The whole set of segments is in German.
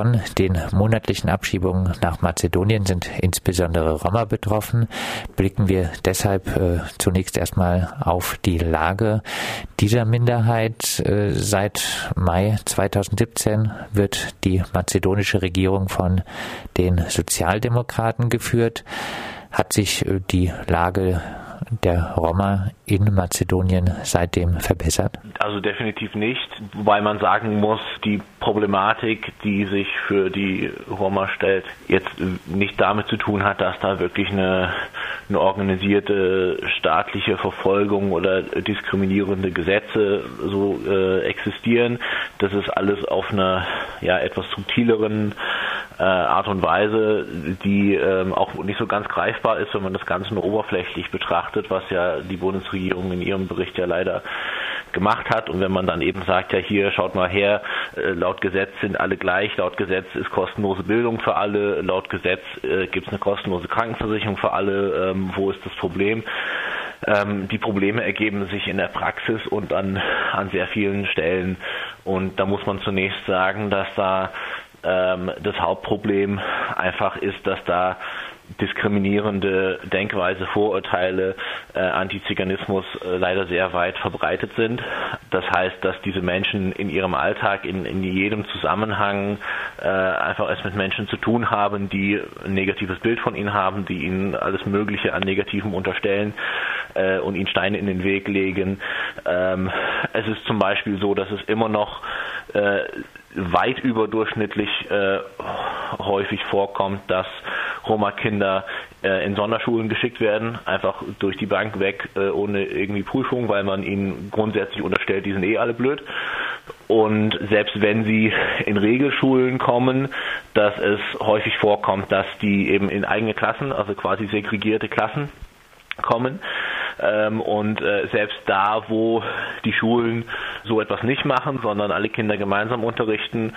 von den monatlichen Abschiebungen nach Mazedonien sind insbesondere Roma betroffen. Blicken wir deshalb äh, zunächst erstmal auf die Lage dieser Minderheit. Äh, seit Mai 2017 wird die mazedonische Regierung von den Sozialdemokraten geführt. Hat sich äh, die Lage der Roma in Mazedonien seitdem verbessert? Also definitiv nicht, wobei man sagen muss, die Problematik, die sich für die Roma stellt, jetzt nicht damit zu tun hat, dass da wirklich eine, eine organisierte staatliche Verfolgung oder diskriminierende Gesetze so äh, existieren. Das ist alles auf einer ja etwas subtileren äh, Art und Weise, die ähm, auch nicht so ganz greifbar ist, wenn man das Ganze nur oberflächlich betrachtet, was ja die Bundesregierung in ihrem Bericht ja leider gemacht hat. Und wenn man dann eben sagt, ja hier, schaut mal her, äh, laut Gesetz sind alle gleich, laut Gesetz ist kostenlose Bildung für alle, laut Gesetz äh, gibt es eine kostenlose Krankenversicherung für alle, ähm, wo ist das Problem? Ähm, die Probleme ergeben sich in der Praxis und an, an sehr vielen Stellen. Und da muss man zunächst sagen, dass da ähm, das Hauptproblem einfach ist, dass da diskriminierende Denkweise, Vorurteile, äh, Antiziganismus äh, leider sehr weit verbreitet sind. Das heißt, dass diese Menschen in ihrem Alltag, in, in jedem Zusammenhang äh, einfach es mit Menschen zu tun haben, die ein negatives Bild von ihnen haben, die ihnen alles Mögliche an Negativem unterstellen äh, und ihnen Steine in den Weg legen. Ähm, es ist zum Beispiel so, dass es immer noch äh, weit überdurchschnittlich äh, häufig vorkommt, dass Roma-Kinder äh, in Sonderschulen geschickt werden, einfach durch die Bank weg, äh, ohne irgendwie Prüfung, weil man ihnen grundsätzlich unterstellt, die sind eh alle blöd. Und selbst wenn sie in Regelschulen kommen, dass es häufig vorkommt, dass die eben in eigene Klassen, also quasi segregierte Klassen kommen ähm, und äh, selbst da, wo die Schulen so etwas nicht machen, sondern alle Kinder gemeinsam unterrichten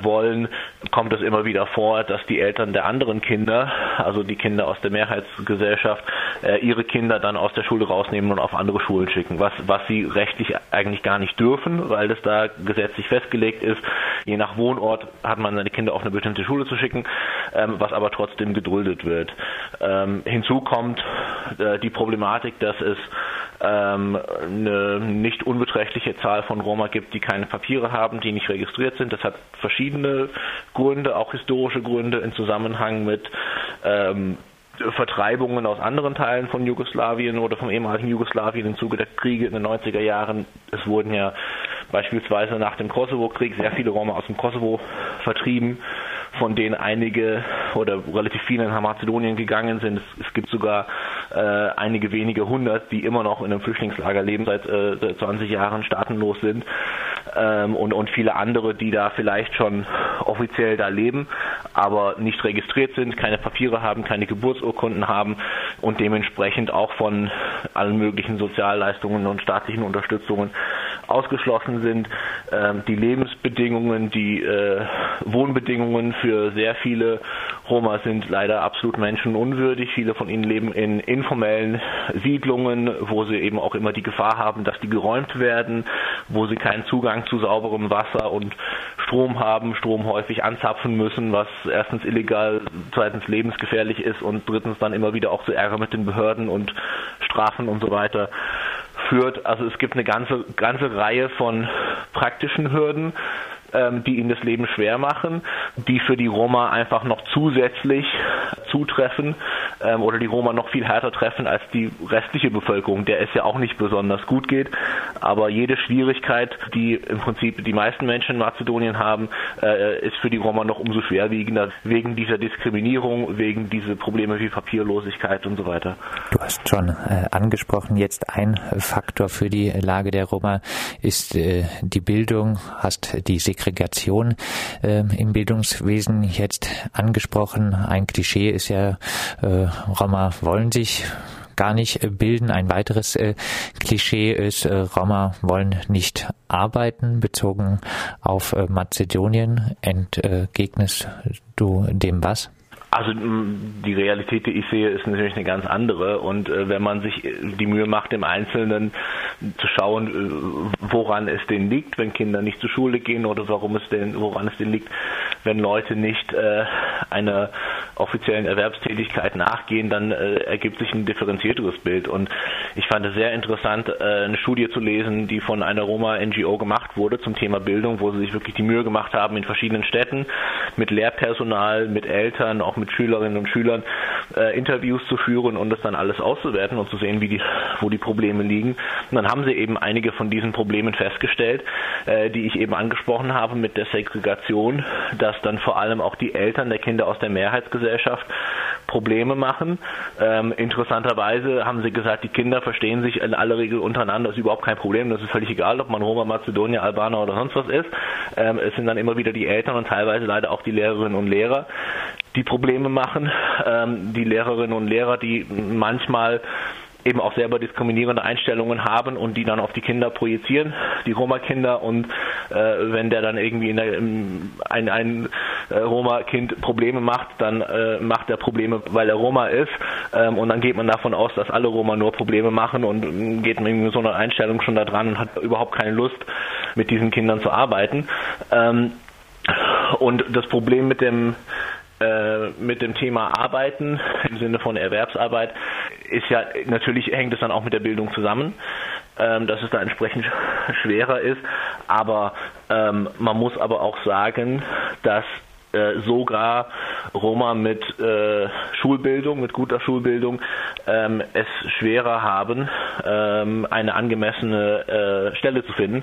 wollen, kommt es immer wieder vor, dass die Eltern der anderen Kinder, also die Kinder aus der Mehrheitsgesellschaft, äh, ihre Kinder dann aus der Schule rausnehmen und auf andere Schulen schicken, was, was sie rechtlich eigentlich gar nicht dürfen, weil das da gesetzlich festgelegt ist. Je nach Wohnort hat man seine Kinder auf eine bestimmte Schule zu schicken, ähm, was aber trotzdem geduldet wird. Ähm, hinzu kommt äh, die Problematik, dass es ähm, eine nicht unbeträchtliche Zahl von Roma gibt, die keine Papiere haben, die nicht registriert sind. Das hat verschiedene Gründe, auch historische Gründe im Zusammenhang mit ähm, Vertreibungen aus anderen Teilen von Jugoslawien oder vom ehemaligen Jugoslawien im Zuge der Kriege in den 90er Jahren. Es wurden ja beispielsweise nach dem Kosovo-Krieg sehr viele Roma aus dem Kosovo vertrieben von denen einige oder relativ viele nach Mazedonien gegangen sind. Es, es gibt sogar äh, einige wenige hundert, die immer noch in einem Flüchtlingslager leben, seit, äh, seit 20 Jahren staatenlos sind. Ähm, und, und viele andere, die da vielleicht schon offiziell da leben, aber nicht registriert sind, keine Papiere haben, keine Geburtsurkunden haben und dementsprechend auch von allen möglichen Sozialleistungen und staatlichen Unterstützungen ausgeschlossen sind. Ähm, die Lebensbedingungen, die äh, Wohnbedingungen für sehr viele Roma sind leider absolut menschenunwürdig. Viele von ihnen leben in informellen Siedlungen, wo sie eben auch immer die Gefahr haben, dass die geräumt werden, wo sie keinen Zugang zu sauberem Wasser und Strom haben, Strom häufig anzapfen müssen, was erstens illegal, zweitens lebensgefährlich ist und drittens dann immer wieder auch zu Ärger mit den Behörden und Strafen und so weiter führt. Also es gibt eine ganze, ganze Reihe von praktischen Hürden, ähm, die ihnen das Leben schwer machen, die für die Roma einfach noch zusätzlich zutreffen ähm, oder die Roma noch viel härter treffen als die restliche Bevölkerung, der es ja auch nicht besonders gut geht. Aber jede Schwierigkeit, die im Prinzip die meisten Menschen in Mazedonien haben, äh, ist für die Roma noch umso schwerwiegender wegen dieser Diskriminierung, wegen dieser Probleme wie Papierlosigkeit und so weiter. Du hast schon äh, angesprochen, jetzt ein Faktor für die Lage der Roma ist äh, die Bildung, hast die Segregation äh, im Bildungswesen jetzt angesprochen. Ein Klischee ist ja, äh, Roma wollen sich gar nicht äh, bilden. Ein weiteres äh, Klischee ist, äh, Roma wollen nicht arbeiten, bezogen auf äh, Mazedonien. Entgegnest du dem was? Also die Realität, die ich sehe, ist natürlich eine ganz andere. Und äh, wenn man sich die Mühe macht, im Einzelnen zu schauen, äh, woran es denn liegt, wenn Kinder nicht zur Schule gehen oder warum es denn, woran es denn liegt, wenn Leute nicht äh, einer offiziellen Erwerbstätigkeit nachgehen, dann äh, ergibt sich ein differenzierteres Bild. Und ich fand es sehr interessant, äh, eine Studie zu lesen, die von einer Roma-NGO gemacht wurde zum Thema Bildung, wo sie sich wirklich die Mühe gemacht haben, in verschiedenen Städten mit Lehrpersonal, mit Eltern, auch mit Schülerinnen und Schülern äh, Interviews zu führen und das dann alles auszuwerten und zu sehen, wie die, wo die Probleme liegen. Und dann haben sie eben einige von diesen Problemen festgestellt, äh, die ich eben angesprochen habe mit der Segregation, dass dann vor allem auch die Eltern der Kinder aus der Mehrheitsgesellschaft Probleme machen. Ähm, interessanterweise haben sie gesagt, die Kinder verstehen sich in aller Regel untereinander, ist überhaupt kein Problem, das ist völlig egal, ob man Roma, Mazedonier, Albaner oder sonst was ist. Ähm, es sind dann immer wieder die Eltern und teilweise leider auch die Lehrerinnen und Lehrer, die Probleme machen. Ähm, die Lehrerinnen und Lehrer, die manchmal eben auch selber diskriminierende Einstellungen haben und die dann auf die Kinder projizieren, die Roma-Kinder. Und äh, wenn der dann irgendwie der, ein, ein äh, Roma-Kind Probleme macht, dann äh, macht er Probleme, weil er Roma ist. Ähm, und dann geht man davon aus, dass alle Roma nur Probleme machen und geht man mit so einer Einstellung schon da dran und hat überhaupt keine Lust, mit diesen Kindern zu arbeiten. Ähm, und das Problem mit dem äh, mit dem Thema Arbeiten im Sinne von Erwerbsarbeit ist ja natürlich hängt es dann auch mit der Bildung zusammen, ähm, dass es da entsprechend schwerer ist. Aber ähm, man muss aber auch sagen, dass äh, sogar Roma mit äh, Schulbildung, mit guter Schulbildung, ähm, es schwerer haben, ähm, eine angemessene äh, Stelle zu finden.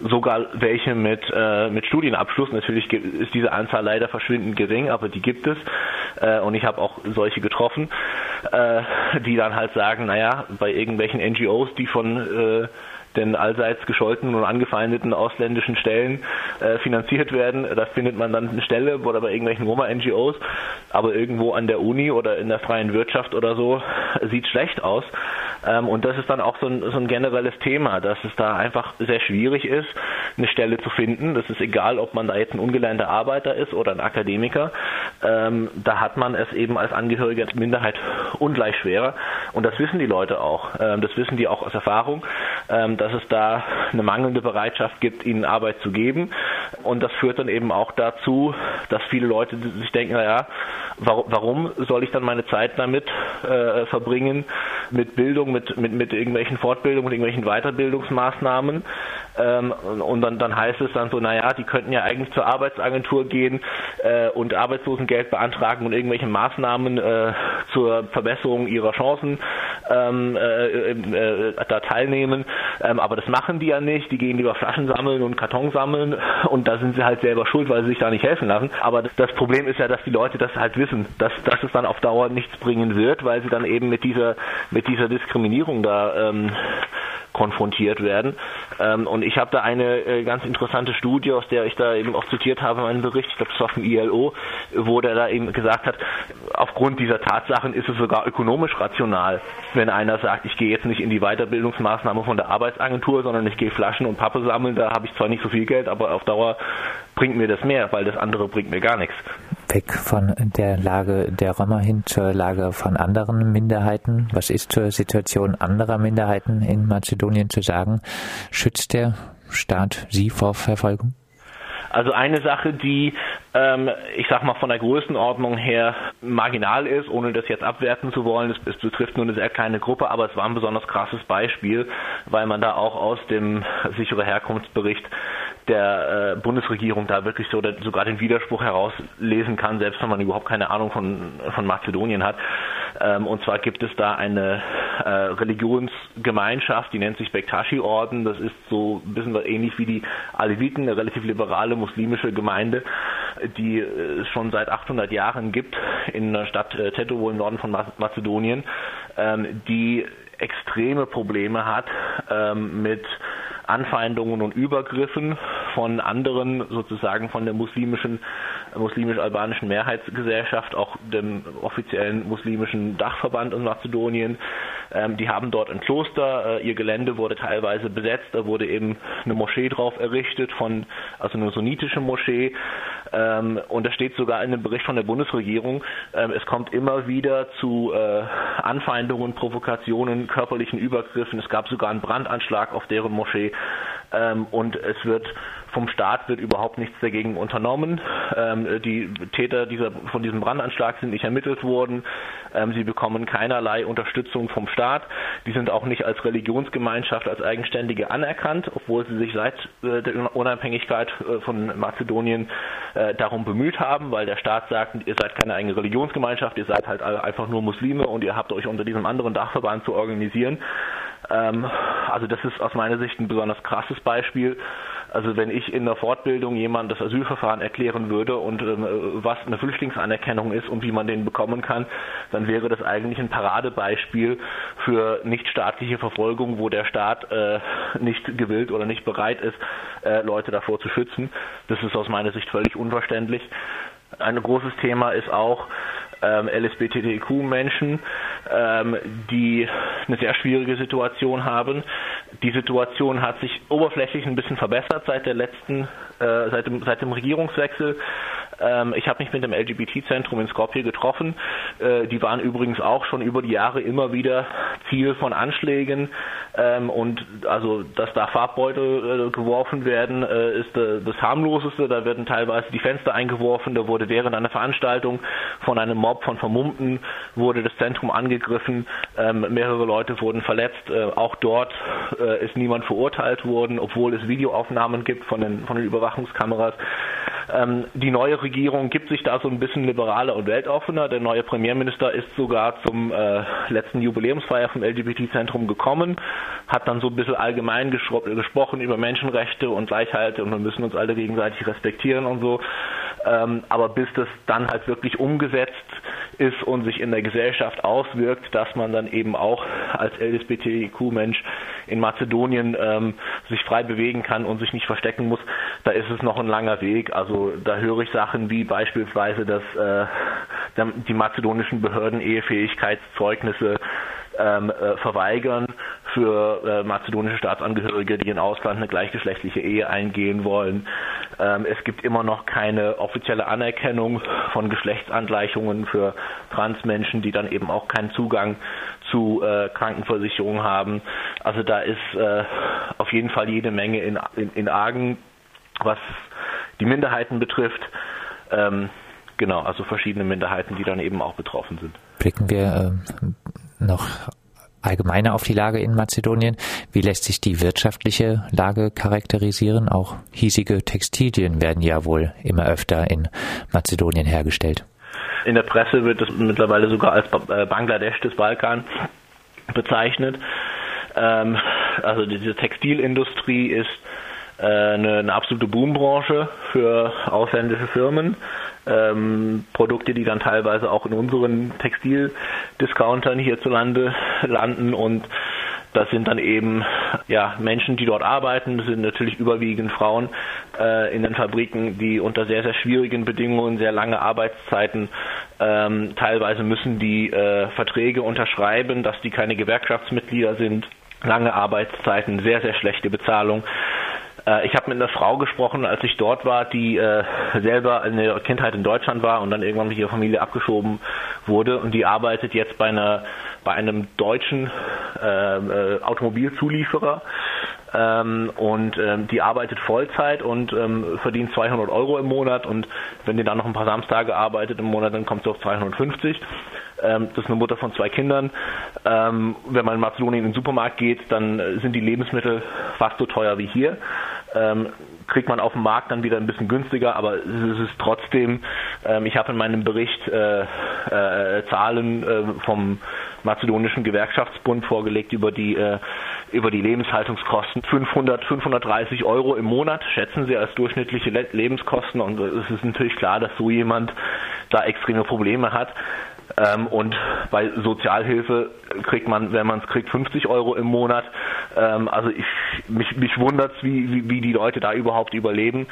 Sogar welche mit, äh, mit Studienabschluss. Natürlich ist diese Anzahl leider verschwindend gering, aber die gibt es. Äh, und ich habe auch solche getroffen, die dann halt sagen, naja, bei irgendwelchen NGOs, die von den allseits gescholtenen und angefeindeten ausländischen Stellen äh, finanziert werden. Da findet man dann eine Stelle oder bei irgendwelchen Roma-NGOs, aber irgendwo an der Uni oder in der freien Wirtschaft oder so sieht schlecht aus. Ähm, und das ist dann auch so ein, so ein generelles Thema, dass es da einfach sehr schwierig ist, eine Stelle zu finden. Das ist egal, ob man da jetzt ein ungelernter Arbeiter ist oder ein Akademiker. Ähm, da hat man es eben als Angehöriger der Minderheit ungleich schwerer. Und das wissen die Leute auch. Ähm, das wissen die auch aus Erfahrung. Ähm, dass es da eine mangelnde Bereitschaft gibt, ihnen Arbeit zu geben. Und das führt dann eben auch dazu, dass viele Leute sich denken, naja, warum soll ich dann meine Zeit damit äh, verbringen, mit Bildung, mit, mit, mit irgendwelchen Fortbildungen, mit irgendwelchen Weiterbildungsmaßnahmen. Ähm, und dann, dann heißt es dann so, naja, die könnten ja eigentlich zur Arbeitsagentur gehen äh, und Arbeitslosengeld beantragen und irgendwelche Maßnahmen äh, zur Verbesserung ihrer Chancen ähm, äh, äh da teilnehmen. Ähm, aber das machen die ja nicht. Die gehen lieber Flaschen sammeln und Karton sammeln und da sind sie halt selber schuld, weil sie sich da nicht helfen lassen. Aber das Problem ist ja, dass die Leute das halt wissen, dass, dass es dann auf Dauer nichts bringen wird, weil sie dann eben mit dieser, mit dieser Diskriminierung da ähm, konfrontiert werden. Ähm, und ich habe da eine äh, ganz interessante Studie, aus der ich da eben auch zitiert habe, meinen Bericht, ich glaube, das war vom ILO, wo der da eben gesagt hat, aufgrund dieser Tatsachen ist es sogar ökonomisch rational, wenn einer sagt, ich gehe jetzt nicht in die Weiterbildungsmaßnahme von der Arbeitsagentur, sondern ich gehe Flaschen und Pappe sammeln, da habe ich zwar nicht so viel Geld, aber auf Dauer bringt mir das mehr, weil das andere bringt mir gar nichts. Weg von der Lage der Römer hin zur Lage von anderen Minderheiten. Was ist zur Situation anderer Minderheiten in Mazedonien zu sagen? Schützt der Staat sie vor Verfolgung? Also eine Sache, die, ähm, ich sag mal, von der Größenordnung her marginal ist, ohne das jetzt abwerten zu wollen, es, es betrifft nur eine sehr kleine Gruppe, aber es war ein besonders krasses Beispiel, weil man da auch aus dem sichere Herkunftsbericht der äh, Bundesregierung da wirklich so der, sogar den Widerspruch herauslesen kann, selbst wenn man überhaupt keine Ahnung von, von Mazedonien hat. Ähm, und zwar gibt es da eine äh, Religionsgemeinschaft, die nennt sich Bektashi-Orden. Das ist so ein bisschen ähnlich wie die Aleviten, eine relativ liberale muslimische Gemeinde, die es schon seit 800 Jahren gibt in der Stadt äh, Tetovo im Norden von Mazedonien, ähm, die extreme Probleme hat ähm, mit Anfeindungen und Übergriffen von anderen, sozusagen von der muslimischen, muslimisch-albanischen Mehrheitsgesellschaft, auch dem offiziellen muslimischen Dachverband in Mazedonien. Ähm, die haben dort ein Kloster, äh, ihr Gelände wurde teilweise besetzt, da wurde eben eine Moschee drauf errichtet, von, also eine sunnitische Moschee. Ähm, und das steht sogar in dem Bericht von der Bundesregierung. Ähm, es kommt immer wieder zu äh, Anfeindungen, Provokationen, körperlichen Übergriffen. Es gab sogar einen Brandanschlag auf deren Moschee. Ähm, und es wird vom Staat wird überhaupt nichts dagegen unternommen. Ähm, die Täter dieser, von diesem Brandanschlag sind nicht ermittelt worden. Ähm, sie bekommen keinerlei Unterstützung vom Staat. Die sind auch nicht als Religionsgemeinschaft, als Eigenständige anerkannt, obwohl sie sich seit äh, der Unabhängigkeit äh, von Mazedonien äh, darum bemüht haben, weil der Staat sagt, ihr seid keine eigene Religionsgemeinschaft, ihr seid halt einfach nur Muslime und ihr habt euch unter diesem anderen Dachverband zu organisieren. Ähm, also das ist aus meiner Sicht ein besonders krasses Beispiel. Also wenn ich in der Fortbildung jemand das Asylverfahren erklären würde und ähm, was eine Flüchtlingsanerkennung ist und wie man den bekommen kann, dann wäre das eigentlich ein Paradebeispiel für nichtstaatliche Verfolgung, wo der Staat äh, nicht gewillt oder nicht bereit ist, äh, Leute davor zu schützen. Das ist aus meiner Sicht völlig unverständlich. Ein großes Thema ist auch, ähm, LSBTQ-Menschen, ähm, die eine sehr schwierige Situation haben. Die Situation hat sich oberflächlich ein bisschen verbessert seit der letzten, äh, seit, dem, seit dem Regierungswechsel. Ähm, ich habe mich mit dem LGBT-Zentrum in Skopje getroffen. Äh, die waren übrigens auch schon über die Jahre immer wieder Ziel von Anschlägen. Ähm, und also, dass da Farbbeutel äh, geworfen werden, äh, ist äh, das harmloseste. Da werden teilweise die Fenster eingeworfen. Da wurde während einer Veranstaltung von einem Mob von Vermummten wurde das Zentrum angegriffen. Ähm, mehrere Leute wurden verletzt. Äh, auch dort äh, ist niemand verurteilt worden, obwohl es Videoaufnahmen gibt von den, von den Überwachungskameras. Ähm, die neue Regierung gibt sich da so ein bisschen liberaler und weltoffener. Der neue Premierminister ist sogar zum äh, letzten Jubiläumsfeier vom LGBT-Zentrum gekommen, hat dann so ein bisschen allgemein gesprochen über Menschenrechte und Gleichheit und wir müssen uns alle gegenseitig respektieren und so. Ähm, aber bis das dann halt wirklich umgesetzt ist und sich in der Gesellschaft auswirkt, dass man dann eben auch als LSBTQ-Mensch in Mazedonien ähm, sich frei bewegen kann und sich nicht verstecken muss, da ist es noch ein langer Weg. Also da höre ich Sachen wie beispielsweise, dass äh, die mazedonischen Behörden Ehefähigkeitszeugnisse ähm, äh, verweigern für äh, mazedonische Staatsangehörige, die in Ausland eine gleichgeschlechtliche Ehe eingehen wollen. Ähm, es gibt immer noch keine offizielle Anerkennung von Geschlechtsangleichungen für Transmenschen, die dann eben auch keinen Zugang zu äh, Krankenversicherung haben. Also da ist äh, auf jeden Fall jede Menge in, in, in Argen, was die Minderheiten betrifft. Ähm, genau, also verschiedene Minderheiten, die dann eben auch betroffen sind. Blicken wir ähm, noch allgemeiner auf die Lage in Mazedonien. Wie lässt sich die wirtschaftliche Lage charakterisieren? Auch hiesige Textilien werden ja wohl immer öfter in Mazedonien hergestellt. In der Presse wird es mittlerweile sogar als äh, Bangladesch des Balkan bezeichnet. Ähm, also diese Textilindustrie ist äh, eine, eine absolute Boombranche für ausländische Firmen. Ähm, Produkte, die dann teilweise auch in unseren Textildiscountern hierzulande landen und das sind dann eben ja, Menschen, die dort arbeiten. Das sind natürlich überwiegend Frauen äh, in den Fabriken, die unter sehr, sehr schwierigen Bedingungen, sehr lange Arbeitszeiten, ähm, teilweise müssen die äh, Verträge unterschreiben, dass die keine Gewerkschaftsmitglieder sind. Lange Arbeitszeiten, sehr, sehr schlechte Bezahlung. Äh, ich habe mit einer Frau gesprochen, als ich dort war, die äh, selber in der Kindheit in Deutschland war und dann irgendwann mit ihrer Familie abgeschoben wurde und die arbeitet jetzt bei einer bei einem deutschen äh, äh, Automobilzulieferer ähm, und ähm, die arbeitet Vollzeit und ähm, verdient 200 Euro im Monat und wenn die dann noch ein paar Samstage arbeitet im Monat, dann kommt sie auf 250. Ähm, das ist eine Mutter von zwei Kindern. Ähm, wenn man in Mazedonien in den Supermarkt geht, dann sind die Lebensmittel fast so teuer wie hier. Ähm, kriegt man auf dem Markt dann wieder ein bisschen günstiger, aber es ist trotzdem, ähm, ich habe in meinem Bericht äh, äh, Zahlen äh, vom mazedonischen Gewerkschaftsbund vorgelegt über die äh, über die Lebenshaltungskosten. 500 530 Euro im Monat schätzen sie als durchschnittliche Lebenskosten. Und es ist natürlich klar, dass so jemand da extreme Probleme hat. Ähm, und bei Sozialhilfe kriegt man, wenn man es kriegt, 50 Euro im Monat. Ähm, also ich, mich, mich wundert es, wie, wie, wie, die Leute da überhaupt überleben.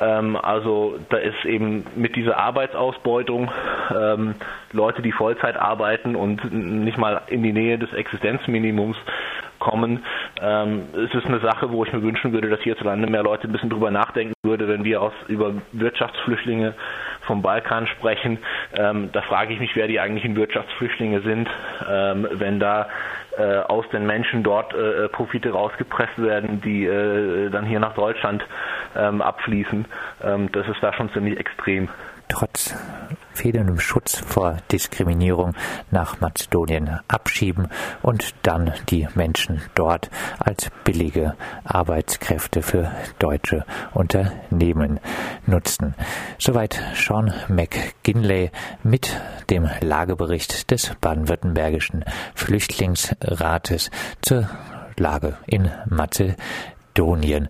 Ähm, also da ist eben mit dieser Arbeitsausbeutung ähm, Leute, die Vollzeit arbeiten und nicht mal in die Nähe des Existenzminimums kommen. Ähm, es ist eine Sache, wo ich mir wünschen würde, dass hierzulande mehr Leute ein bisschen drüber nachdenken würde, wenn wir aus, über Wirtschaftsflüchtlinge vom Balkan sprechen. Ähm, da frage ich mich, wer die eigentlichen Wirtschaftsflüchtlinge sind, ähm, wenn da äh, aus den Menschen dort äh, Profite rausgepresst werden, die äh, dann hier nach Deutschland ähm, abfließen. Ähm, das ist da schon ziemlich extrem trotz fehlendem Schutz vor Diskriminierung nach Mazedonien abschieben und dann die Menschen dort als billige Arbeitskräfte für deutsche Unternehmen nutzen. Soweit Sean McGinley mit dem Lagebericht des baden-württembergischen Flüchtlingsrates zur Lage in Mazedonien.